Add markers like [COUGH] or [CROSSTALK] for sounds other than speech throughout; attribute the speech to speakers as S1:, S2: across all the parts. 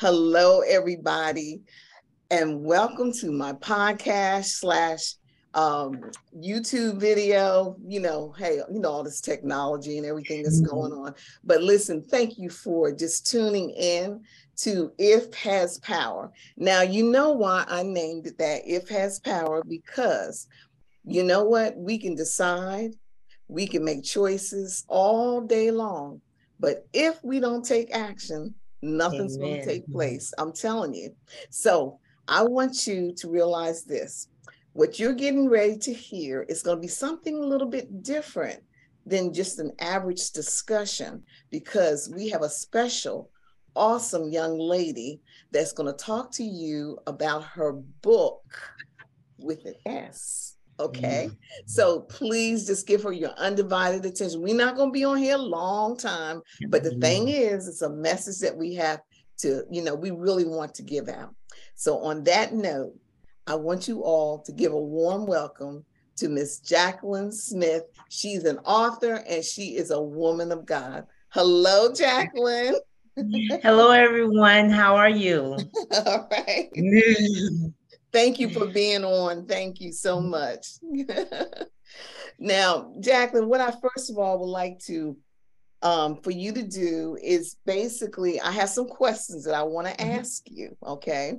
S1: Hello, everybody, and welcome to my podcast slash um, YouTube video. You know, hey, you know all this technology and everything that's mm-hmm. going on. But listen, thank you for just tuning in to If Has Power. Now, you know why I named it that If Has Power because you know what? We can decide, we can make choices all day long. But if we don't take action, Nothing's going to take place. I'm telling you. So I want you to realize this. What you're getting ready to hear is going to be something a little bit different than just an average discussion because we have a special, awesome young lady that's going to talk to you about her book with an S. Okay. Mm-hmm. So please just give her your undivided attention. We're not going to be on here a long time, but the mm-hmm. thing is, it's a message that we have to, you know, we really want to give out. So on that note, I want you all to give a warm welcome to Miss Jacqueline Smith. She's an author and she is a woman of God. Hello, Jacqueline.
S2: Hello, everyone. How are you? [LAUGHS]
S1: all right. [LAUGHS] Thank you for [LAUGHS] being on. Thank you so much. [LAUGHS] now, Jacqueline, what I first of all would like to um, for you to do is basically, I have some questions that I want to mm-hmm. ask you. Okay.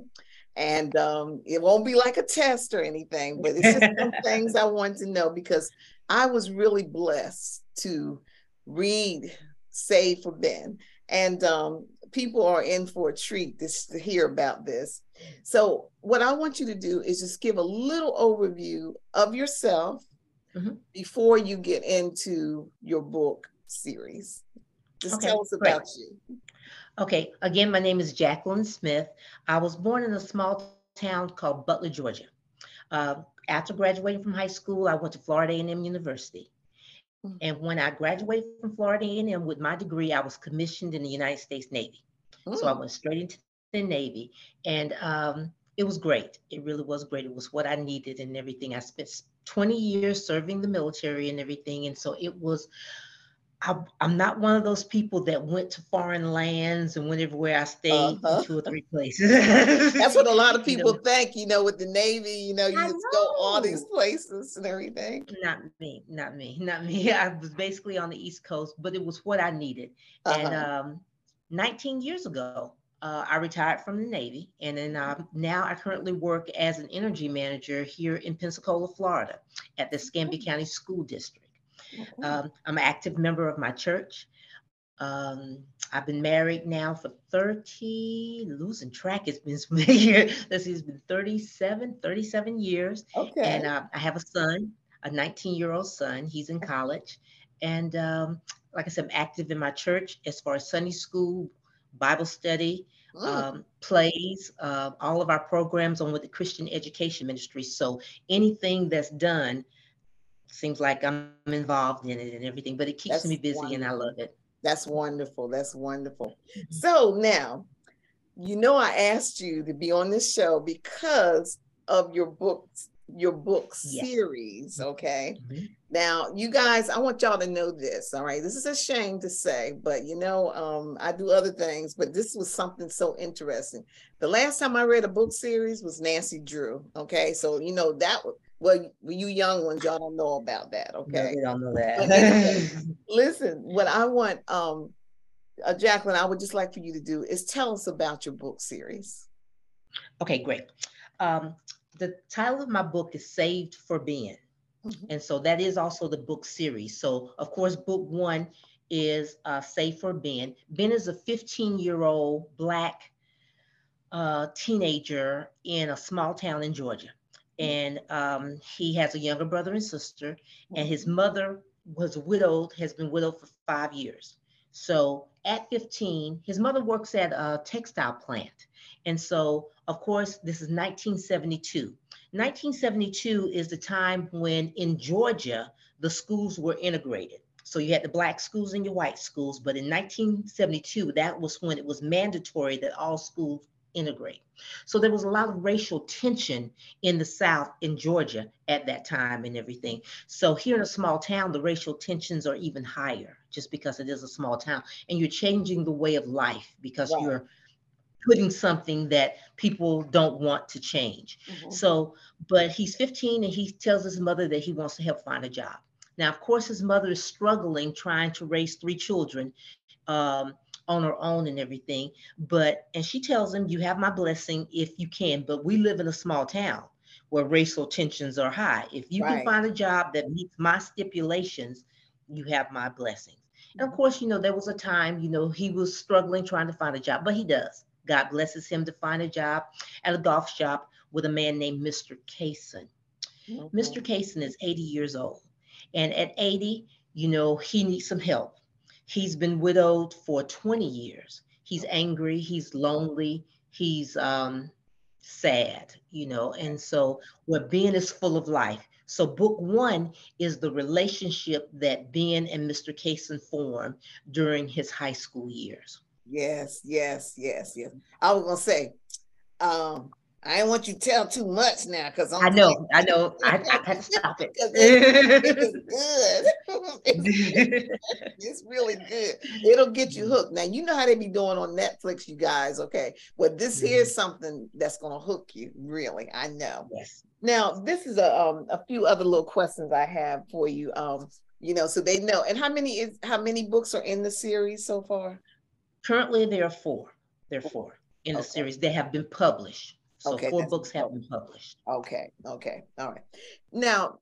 S1: And um, it won't be like a test or anything, but it's just some [LAUGHS] things I want to know because I was really blessed to read Saved for Ben. And um, people are in for a treat this, to hear about this. So, what I want you to do is just give a little overview of yourself mm-hmm. before you get into your book series. Just okay, tell us about great. you.
S2: Okay, again, my name is Jacqueline Smith. I was born in a small town called Butler, Georgia. Uh, after graduating from high school, I went to Florida A&M University. Mm. And when I graduated from Florida A&M with my degree, I was commissioned in the United States Navy. Mm. So I went straight into the Navy, and um, it was great. It really was great. It was what I needed and everything. I spent 20 years serving the military and everything, and so it was I, am not one of those people that went to foreign lands and went everywhere. I stayed uh-huh. two or [LAUGHS] three places.
S1: That's what a lot of people [LAUGHS] you know, think, you know, with the Navy, you know, you I just know. go all these places and everything.
S2: Not me, not me, not me. [LAUGHS] I was basically on the East Coast, but it was what I needed. Uh-huh. And um, 19 years ago, uh, I retired from the Navy, and then uh, now I currently work as an energy manager here in Pensacola, Florida, at the Escambia County School District. Um, I'm an active member of my church. Um, I've been married now for 30, losing track, it's been here. This has been 37, 37 years. Okay. And uh, I have a son, a 19 year old son. He's in college. And um, like I said, I'm active in my church as far as Sunday school, Bible study, mm. um, plays, uh, all of our programs on with the Christian Education Ministry. So anything that's done seems like I'm involved in it and everything, but it keeps That's me busy wonderful. and I love it.
S1: That's wonderful. That's wonderful. So now, you know, I asked you to be on this show because of your books, your book series. Okay. Mm-hmm. Now, you guys, I want y'all to know this. All right. This is a shame to say, but you know, um, I do other things, but this was something so interesting. The last time I read a book series was Nancy Drew. Okay. So, you know, that well, you young ones, y'all don't know about that, okay?
S2: No, we don't know that. [LAUGHS]
S1: Listen, what I want, um, uh, Jacqueline, I would just like for you to do is tell us about your book series.
S2: Okay, great. Um, the title of my book is Saved for Ben. Mm-hmm. And so that is also the book series. So, of course, book one is uh, Saved for Ben. Ben is a 15 year old Black uh, teenager in a small town in Georgia and um, he has a younger brother and sister, and his mm-hmm. mother was widowed, has been widowed for five years. So at 15, his mother works at a textile plant. And so, of course, this is 1972. 1972 is the time when in Georgia, the schools were integrated. So you had the black schools and your white schools, but in 1972, that was when it was mandatory that all schools integrate. So there was a lot of racial tension in the South, in Georgia at that time and everything. So here in a small town, the racial tensions are even higher just because it is a small town and you're changing the way of life because you're putting something that people don't want to change. Mm-hmm. So, but he's 15 and he tells his mother that he wants to help find a job. Now, of course, his mother is struggling trying to raise three children um, on her own and everything. But, and she tells him, You have my blessing if you can, but we live in a small town where racial tensions are high. If you right. can find a job that meets my stipulations, you have my blessings. And of mm-hmm. course, you know, there was a time, you know, he was struggling trying to find a job, but he does. God blesses him to find a job at a golf shop with a man named Mr. Kaysen. Mm-hmm. Mr. Kaysen is 80 years old. And at 80, you know, he needs some help. He's been widowed for 20 years. He's angry, he's lonely, he's um, sad, you know, and so where Ben is full of life. So book one is the relationship that Ben and Mr. Kaysen formed during his high school years.
S1: Yes, yes, yes, yes. I was gonna say, um, I didn't want you to tell too much now because
S2: I know, I know, I, I [LAUGHS] to stop it. [LAUGHS] [LAUGHS]
S1: it's good. it's, really good. It'll get you hooked. Now you know how they be doing on Netflix, you guys. Okay, well, this mm-hmm. here's something that's gonna hook you. Really, I know.
S2: Yes.
S1: Now this is a um a few other little questions I have for you. Um, you know, so they know. And how many is how many books are in the series so far?
S2: Currently, there are four. There are four in the okay. series. They have been published. So okay, four books have been published.
S1: Okay, okay, all right. Now,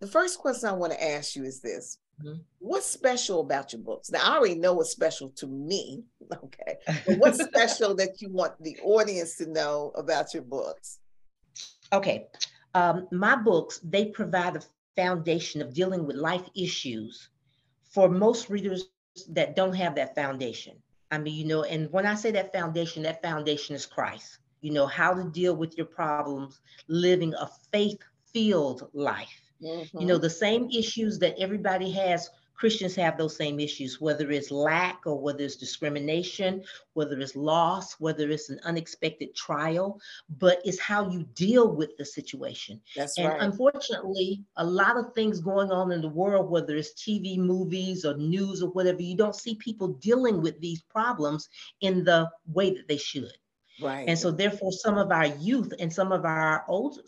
S1: the first question I want to ask you is this. Mm-hmm. What's special about your books? Now, I already know what's special to me. [LAUGHS] Okay. But what's [LAUGHS] special that you want the audience to know about your books?
S2: Okay. Um, my books, they provide a foundation of dealing with life issues for most readers that don't have that foundation. I mean, you know, and when I say that foundation, that foundation is Christ you know, how to deal with your problems, living a faith filled life. Mm-hmm. You know, the same issues that everybody has, Christians have those same issues, whether it's lack or whether it's discrimination, whether it's loss, whether it's an unexpected trial, but it's how you deal with the situation.
S1: That's
S2: and
S1: right.
S2: unfortunately, a lot of things going on in the world, whether it's TV, movies, or news or whatever, you don't see people dealing with these problems in the way that they should.
S1: Right.
S2: And so therefore some of our youth and some of our old,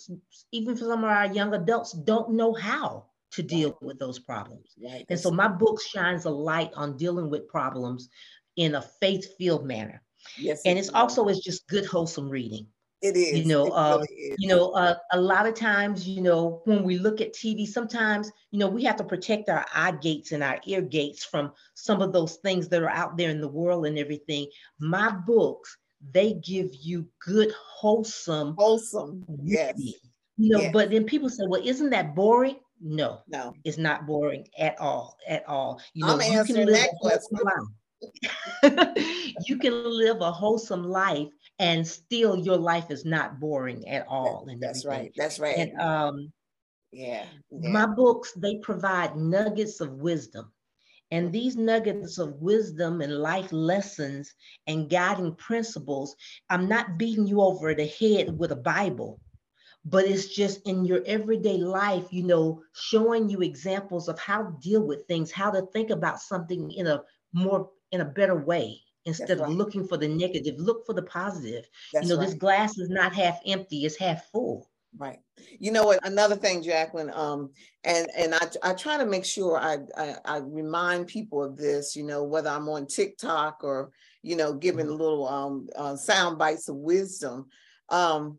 S2: even for some of our young adults don't know how to deal right. with those problems. Right. And so my book shines a light on dealing with problems in a faith-filled manner.
S1: Yes.
S2: And it's also it's just good wholesome reading.
S1: It is.
S2: You know, uh, really you know, uh, a lot of times, you know, when we look at TV, sometimes, you know, we have to protect our eye gates and our ear gates from some of those things that are out there in the world and everything. My books they give you good, wholesome,
S1: wholesome, yes.
S2: You know, yes. but then people say, well, isn't that boring? No,
S1: no,
S2: it's not boring at all, at all.
S1: You know, I'm you can live that question.
S2: life. [LAUGHS] you can live a wholesome life and still your life is not boring at all.
S1: That, that's right. That's right.
S2: And um,
S1: yeah,
S2: yeah, my books they provide nuggets of wisdom and these nuggets of wisdom and life lessons and guiding principles, I'm not beating you over the head with a Bible, but it's just in your everyday life, you know, showing you examples of how to deal with things, how to think about something in a more, in a better way instead of looking for the negative, look for the positive. That's you know, right. this glass is not half empty, it's half full.
S1: Right. You know what? Another thing, Jacqueline, um, and and I I try to make sure I, I, I remind people of this. You know, whether I'm on TikTok or you know giving mm-hmm. little um uh, sound bites of wisdom. Um,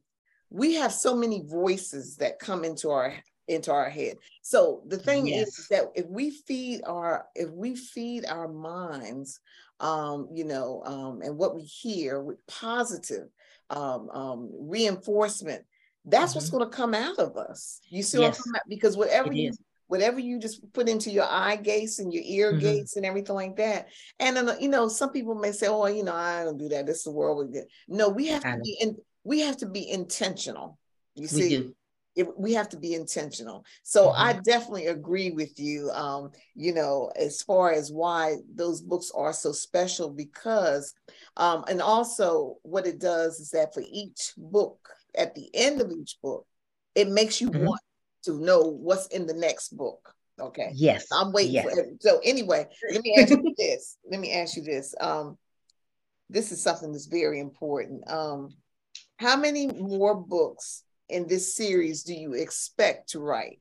S1: we have so many voices that come into our into our head. So the thing yes. is that if we feed our if we feed our minds, um, you know, um, and what we hear with positive um, um, reinforcement that's mm-hmm. what's going to come out of us. You see yes. what Because whatever you whatever you just put into your eye gates and your ear mm-hmm. gates and everything like that. And then you know, some people may say, "Oh, you know, I don't do that. This is the world we get." No, we have to be in. We have to be intentional. You see, it, we have to be intentional. So mm-hmm. I definitely agree with you. Um, you know, as far as why those books are so special, because, um, and also what it does is that for each book at the end of each book, it makes you mm-hmm. want to know what's in the next book. Okay.
S2: Yes.
S1: I'm waiting
S2: yes.
S1: for it. So anyway, let me ask you [LAUGHS] this. Let me ask you this. Um, this is something that's very important. Um, how many more books in this series do you expect to write?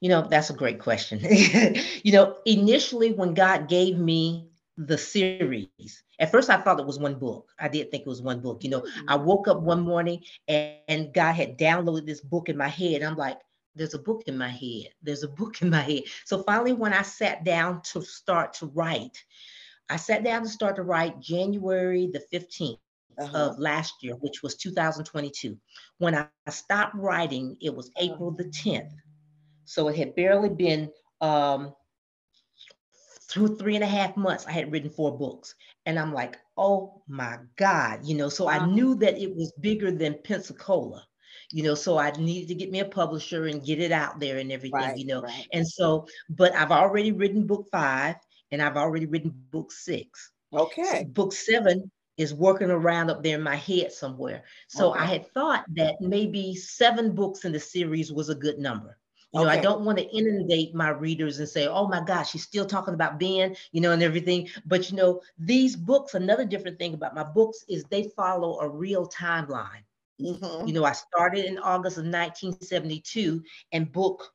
S2: You know, that's a great question. [LAUGHS] you know, initially when God gave me the series, at first I thought it was one book. I did think it was one book. You know, mm-hmm. I woke up one morning and, and God had downloaded this book in my head. I'm like, there's a book in my head. There's a book in my head. So finally, when I sat down to start to write, I sat down to start to write January the 15th uh-huh. of last year, which was 2022. When I stopped writing, it was April the 10th. So it had barely been um, through three and a half months, I had written four books. And I'm like, oh my God, you know, so I knew that it was bigger than Pensacola you know so i needed to get me a publisher and get it out there and everything right, you know right. and so but i've already written book five and i've already written book six
S1: okay
S2: so book seven is working around up there in my head somewhere so okay. i had thought that maybe seven books in the series was a good number you know, okay. I don't want to inundate my readers and say, oh my gosh, she's still talking about Ben, you know, and everything. But, you know, these books, another different thing about my books is they follow a real timeline. Mm-hmm. You know, I started in August of 1972, and book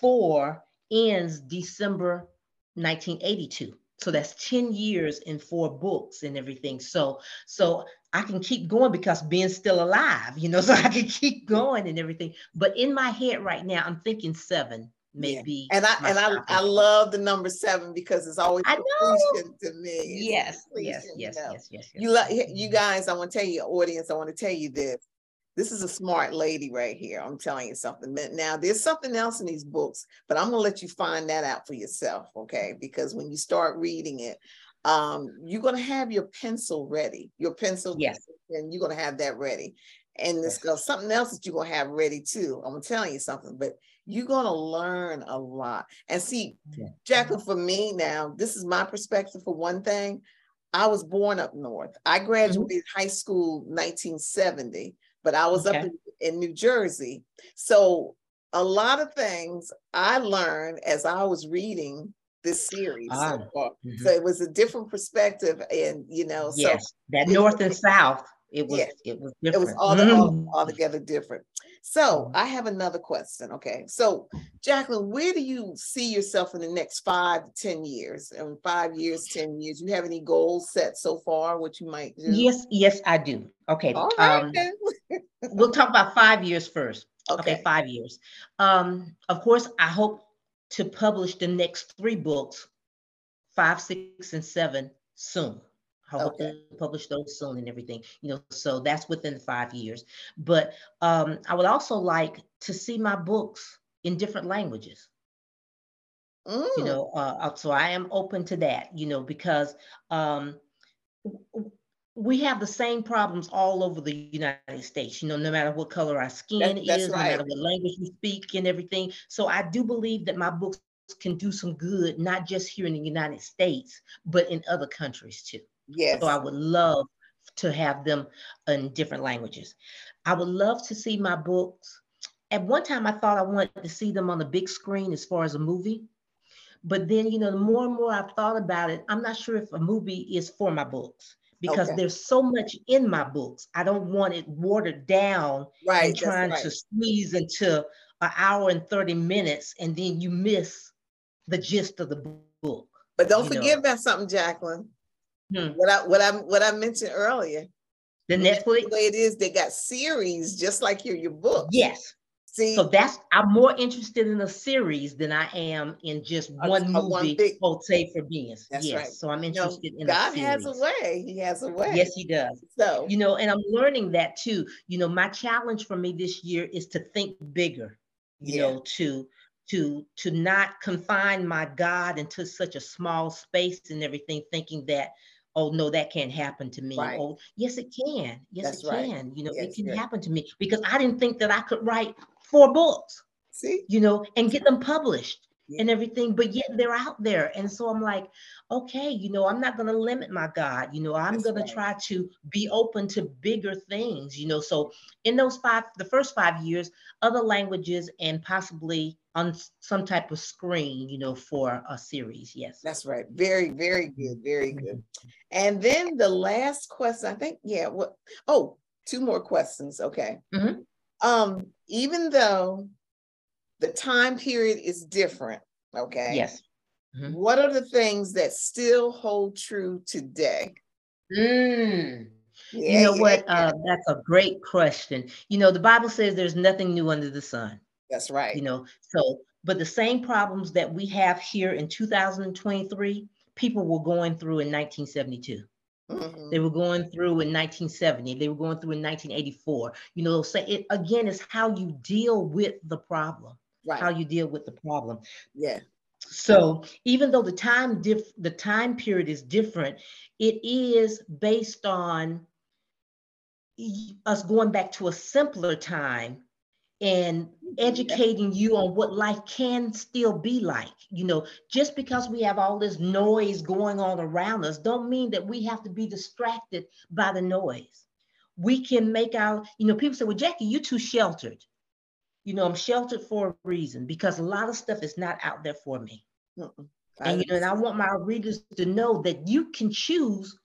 S2: four ends December 1982. So that's 10 years in four books and everything. So, so I can keep going because Ben's still alive, you know, [LAUGHS] so I can keep going and everything. But in my head right now, I'm thinking seven maybe.
S1: Yeah. And I and I, I love the number seven because it's always
S2: I know.
S1: to me.
S2: Yes, yes, yes, yes, yes, yes,
S1: You lo- you guys, I want to tell you, audience, I want to tell you this. This is a smart lady right here. I'm telling you something. Now, there's something else in these books, but I'm going to let you find that out for yourself, okay? Because when you start reading it, um, you're going to have your pencil ready, your pencil,
S2: yes.
S1: and you're going to have that ready. And there's yes. something else that you're going to have ready too. I'm telling you something, but you're going to learn a lot. And see, yeah. Jacqueline, for me now, this is my perspective for one thing. I was born up north. I mm-hmm. graduated mm-hmm. high school 1970 but I was okay. up in, in New Jersey. So a lot of things I learned as I was reading this series. Ah, so, mm-hmm. so, it was a different perspective, and you know,
S2: yes, so that north and south. It was. It was. Different.
S1: It was all, mm. all altogether different. So I have another question. Okay, so Jacqueline, where do you see yourself in the next five to ten years? And five years, ten years, you have any goals set so far? What you might do?
S2: Yes, yes, I do. Okay. All right. Um, we'll talk about five years first. Okay. okay, five years. Um, of course, I hope to publish the next three books, five, six, and seven soon. I hope okay. to publish those soon and everything, you know, so that's within five years. But um, I would also like to see my books in different languages. Mm. You know, uh, uh, so I am open to that, you know, because um, we have the same problems all over the United States, you know, no matter what color our skin that, is, right. no matter what language we speak and everything. So I do believe that my books can do some good, not just here in the United States, but in other countries too.
S1: Yes.
S2: So I would love to have them in different languages. I would love to see my books. At one time, I thought I wanted to see them on the big screen as far as a movie. But then, you know, the more and more I've thought about it, I'm not sure if a movie is for my books because okay. there's so much in my books. I don't want it watered down
S1: right,
S2: and trying right. to squeeze into an hour and 30 minutes and then you miss the gist of the book.
S1: But don't forget know. about something, Jacqueline. Hmm. What I what I what I mentioned earlier.
S2: The Netflix
S1: the way it is, they got series just like your your book.
S2: Yes. See, so that's I'm more interested in a series than I am in just one movie. One big, Say for Beans. That's yes. right. So I'm interested you know, in
S1: God has a way. He has a way.
S2: Yes, He does. So you know, and I'm learning that too. You know, my challenge for me this year is to think bigger. You yeah. know, to to to not confine my God into such a small space and everything, thinking that oh no that can't happen to me right. oh yes it can yes That's it right. can you know yes, it can yes. happen to me because i didn't think that i could write four books
S1: see
S2: you know and get them published yeah. and everything, but yet they're out there. And so I'm like, okay, you know, I'm not going to limit my God. You know, I'm going right. to try to be open to bigger things, you know. So in those five, the first five years, other languages and possibly on some type of screen, you know, for a series. Yes.
S1: That's right. Very, very good. Very good. And then the last question, I think, yeah, what, oh, two more questions. Okay. Mm-hmm. Um, even though the time period is different. Okay.
S2: Yes.
S1: Mm-hmm. What are the things that still hold true today?
S2: Mm. Yeah, you know yeah, what? Yeah. Uh, that's a great question. You know, the Bible says there's nothing new under the sun.
S1: That's right.
S2: You know, so, but the same problems that we have here in 2023, people were going through in 1972. Mm-hmm. They were going through in 1970. They were going through in 1984. You know, say it again is how you deal with the problem right. how you deal with the problem.
S1: Yeah.
S2: So even though the time diff- the time period is different, it is based on us going back to a simpler time and educating you on what life can still be like you know just because we have all this noise going on around us don't mean that we have to be distracted by the noise we can make our you know people say well jackie you're too sheltered you know, I'm sheltered for a reason because a lot of stuff is not out there for me. Mm-mm. And you know, and I want my readers to know that you can choose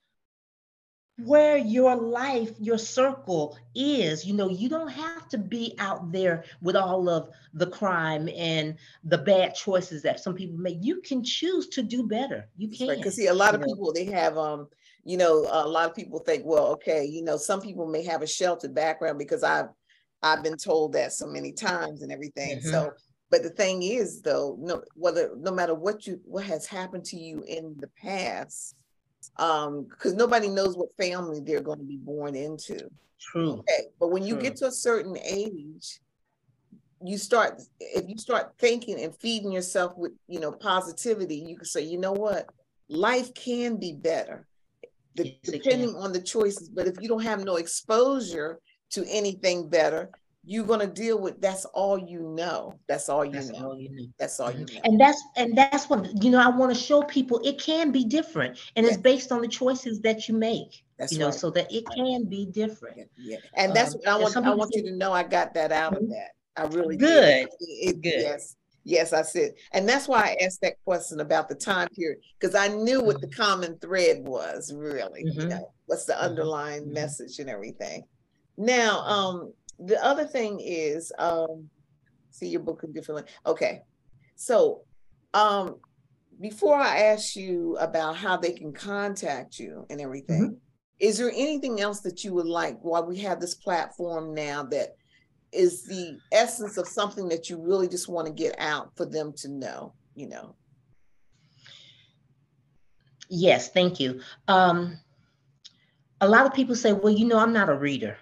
S2: where your life, your circle is. You know, you don't have to be out there with all of the crime and the bad choices that some people make. You can choose to do better. You can.
S1: Because right. see, a lot of people they have um, you know, a lot of people think, well, okay, you know, some people may have a sheltered background because I've I've been told that so many times and everything. Mm-hmm. So, but the thing is, though, no whether no matter what you what has happened to you in the past, um, because nobody knows what family they're going to be born into.
S2: True.
S1: Okay. But when you True. get to a certain age, you start if you start thinking and feeding yourself with you know positivity, you can say, you know what, life can be better. The, yes, depending on the choices, but if you don't have no exposure to anything better you're going to deal with that's all you know that's all you that's know all you know. that's all you mm-hmm. know
S2: and that's and that's what you know i want to show people it can be different and yeah. it's based on the choices that you make that's you know right. so that it can be different
S1: yeah, yeah. and that's um, what i want i want you to know i got that out of mm-hmm. that i really
S2: good
S1: it, it, good yes Yes, I said. And that's why I asked that question about the time period, because I knew what the mm-hmm. common thread was, really. Mm-hmm. You know, what's the underlying mm-hmm. message and everything. Now, um, the other thing is, um, see your book in different. Okay, so um, before I ask you about how they can contact you and everything, mm-hmm. is there anything else that you would like while we have this platform now that is the essence of something that you really just want to get out for them to know? You know.
S2: Yes, thank you. Um, a lot of people say, well, you know, I'm not a reader.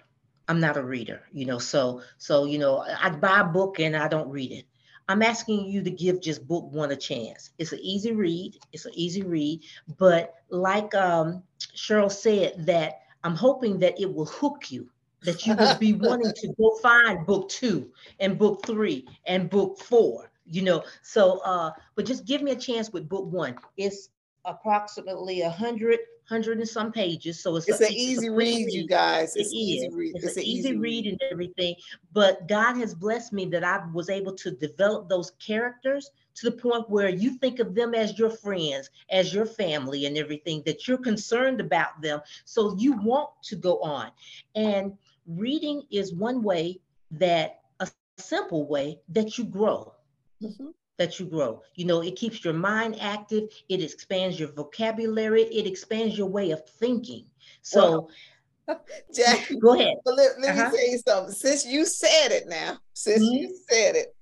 S2: I'm not a reader, you know. So so you know, I buy a book and I don't read it. I'm asking you to give just book one a chance. It's an easy read. It's an easy read, but like um, Cheryl said, that I'm hoping that it will hook you. That you will be [LAUGHS] wanting to go find book two and book three and book four. You know, so uh, but just give me a chance with book one. It's approximately a hundred and some pages. So
S1: it's, it's a, an easy read, read, you guys.
S2: It's it easy read. It's, it's an easy read, read and everything. But God has blessed me that I was able to develop those characters to the point where you think of them as your friends, as your family, and everything, that you're concerned about them. So you want to go on. And reading is one way that a simple way that you grow. Mm-hmm that you grow. You know, it keeps your mind active, it expands your vocabulary, it expands your way of thinking. So,
S1: well, [LAUGHS] Jackie, [LAUGHS]
S2: go ahead.
S1: Let, let uh-huh. me tell you something. Since you said it now, since mm-hmm. you said it,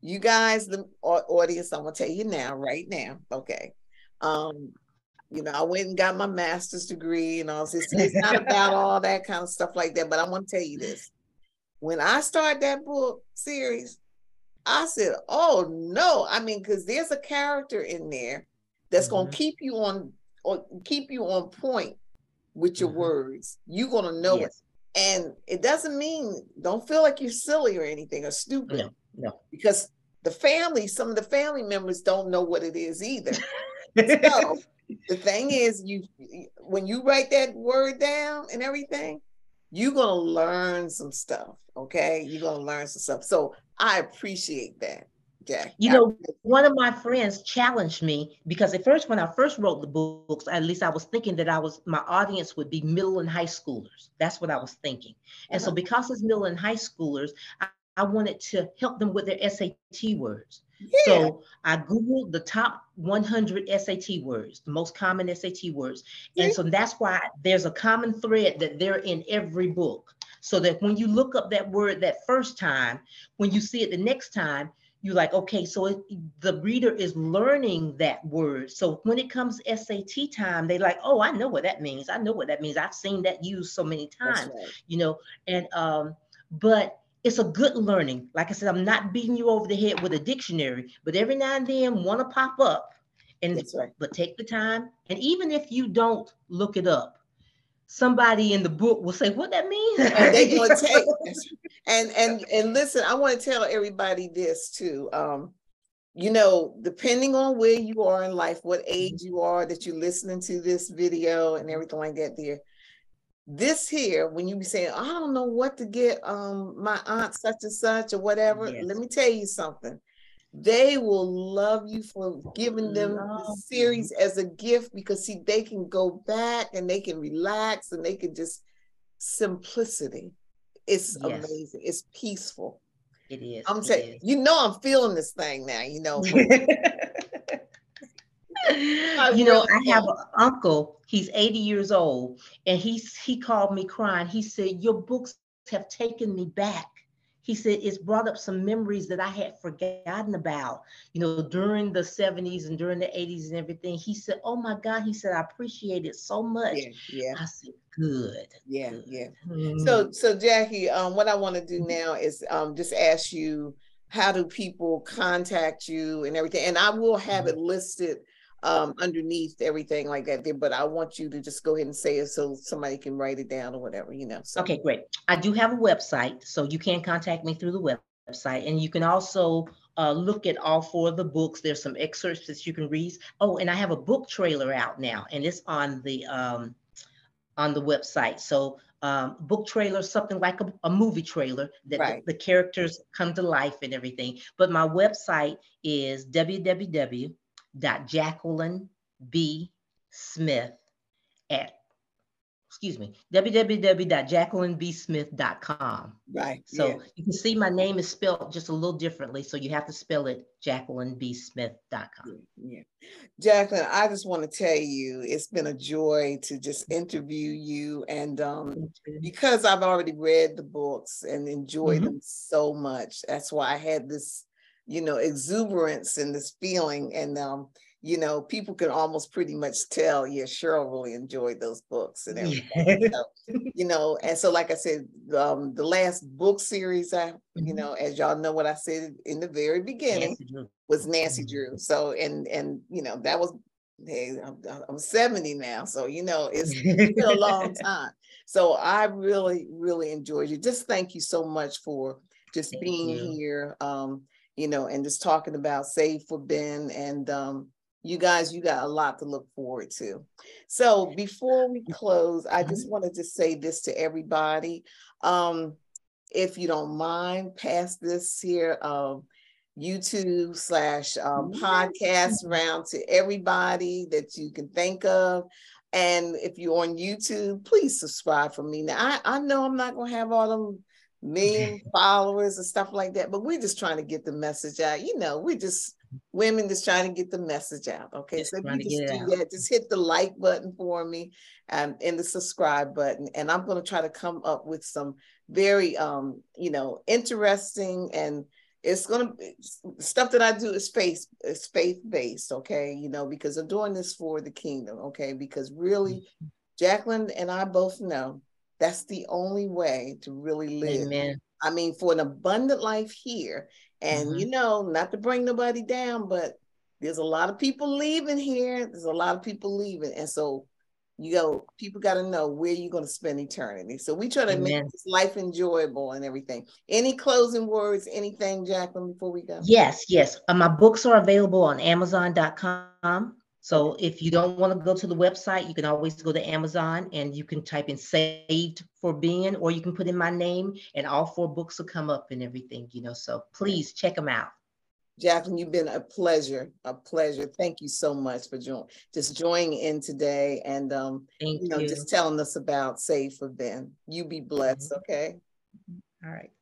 S1: you guys, the audience, I'm gonna tell you now, right now, okay. Um, you know, I went and got my master's degree and all this. It's not about [LAUGHS] all that kind of stuff like that, but I want to tell you this. When I start that book series, I said, oh no. I mean, because there's a character in there that's mm-hmm. gonna keep you on or keep you on point with your mm-hmm. words. You're gonna know yes. it. And it doesn't mean don't feel like you're silly or anything or stupid.
S2: No, no.
S1: Because the family, some of the family members don't know what it is either. [LAUGHS] so the thing is, you when you write that word down and everything, you're gonna learn some stuff. Okay, you're gonna learn some stuff. So I appreciate that. Jack.
S2: You know, one of my friends challenged me because at first, when I first wrote the books, at least I was thinking that I was my audience would be middle and high schoolers. That's what I was thinking. And uh-huh. so, because it's middle and high schoolers, I, I wanted to help them with their SAT words. Yeah. So I Googled the top 100 SAT words, the most common SAT words. And so that's why there's a common thread that they're in every book. So that when you look up that word that first time, when you see it the next time, you're like, okay, so it, the reader is learning that word. So when it comes SAT time, they like, oh, I know what that means. I know what that means. I've seen that used so many times, right. you know, and um, but it's a good learning. Like I said, I'm not beating you over the head with a dictionary, but every now and then one to pop up. And right. but take the time. And even if you don't look it up, somebody in the book will say, what that means.
S1: and they gonna [LAUGHS] take and and and listen, I want to tell everybody this too. Um, you know, depending on where you are in life, what age you are that you're listening to this video and everything like that, there, this here, when you be saying, I don't know what to get um my aunt such and such or whatever, yes. let me tell you something. They will love you for giving them the series as a gift because see, they can go back and they can relax and they can just simplicity. It's yes. amazing. It's peaceful.
S2: It is.
S1: I'm saying, you know, I'm feeling this thing now, you know. [LAUGHS]
S2: you know, I have an uncle, he's 80 years old, and he's he called me crying. He said, Your books have taken me back. He said it's brought up some memories that I had forgotten about, you know, during the 70s and during the 80s and everything. He said, Oh my God, he said, I appreciate it so much. Yeah. yeah. I said, Good.
S1: Yeah, yeah. Mm-hmm. So so Jackie, um, what I want to do now is um just ask you how do people contact you and everything? And I will have mm-hmm. it listed um, underneath everything like that there, but I want you to just go ahead and say it so somebody can write it down or whatever, you know. So.
S2: Okay, great. I do have a website, so you can contact me through the website, and you can also uh, look at all four of the books. There's some excerpts that you can read. Oh, and I have a book trailer out now, and it's on the um, on the website. So um, book trailer, something like a, a movie trailer that right. the, the, characters come to life and everything. But my website is www Jacqueline B. Smith at excuse me, www.jacquelinebsmith.com.
S1: Right.
S2: So yeah. you can see my name is spelled just a little differently. So you have to spell it jacquelinebsmith.com.
S1: Yeah. Jacqueline, I just want to tell you, it's been a joy to just interview you. And um, because I've already read the books and enjoyed mm-hmm. them so much, that's why I had this you know, exuberance and this feeling. And, um, you know, people can almost pretty much tell, yeah, Cheryl really enjoyed those books and everything. [LAUGHS] so, you know, and so, like I said, um, the last book series, I, mm-hmm. you know, as y'all know what I said in the very beginning Nancy was Nancy mm-hmm. Drew. So, and, and, you know, that was, hey, I'm, I'm 70 now. So, you know, it's been a long [LAUGHS] time. So I really, really enjoyed you. Just thank you so much for just thank being you. here. Um, you know, and just talking about Saved for Ben. And um, you guys, you got a lot to look forward to. So before we close, I just mm-hmm. wanted to say this to everybody. Um, if you don't mind, pass this here um, YouTube slash um, mm-hmm. podcast around to everybody that you can think of. And if you're on YouTube, please subscribe for me. Now, I, I know I'm not going to have all them million [LAUGHS] followers and stuff like that. But we're just trying to get the message out. You know, we're just women just trying to get the message out. Okay. Just so if you just do that, just hit the like button for me and, and the subscribe button. And I'm going to try to come up with some very um, you know, interesting and it's gonna be stuff that I do is faith is faith based, okay, you know, because I'm doing this for the kingdom, okay, because really mm-hmm. Jacqueline and I both know that's the only way to really live. Amen. I mean, for an abundant life here. And mm-hmm. you know, not to bring nobody down, but there's a lot of people leaving here. There's a lot of people leaving. And so you go, people got to know where you're going to spend eternity. So we try to Amen. make this life enjoyable and everything. Any closing words, anything, Jacqueline, before we go?
S2: Yes, yes. Uh, my books are available on Amazon.com. So if you don't want to go to the website, you can always go to Amazon and you can type in saved for Ben, or you can put in my name and all four books will come up and everything, you know. So please check them out.
S1: Jacqueline, you've been a pleasure, a pleasure. Thank you so much for joining, just joining in today and um, Thank you know, you. just telling us about Saved for Ben. You be blessed, mm-hmm. okay?
S2: All right.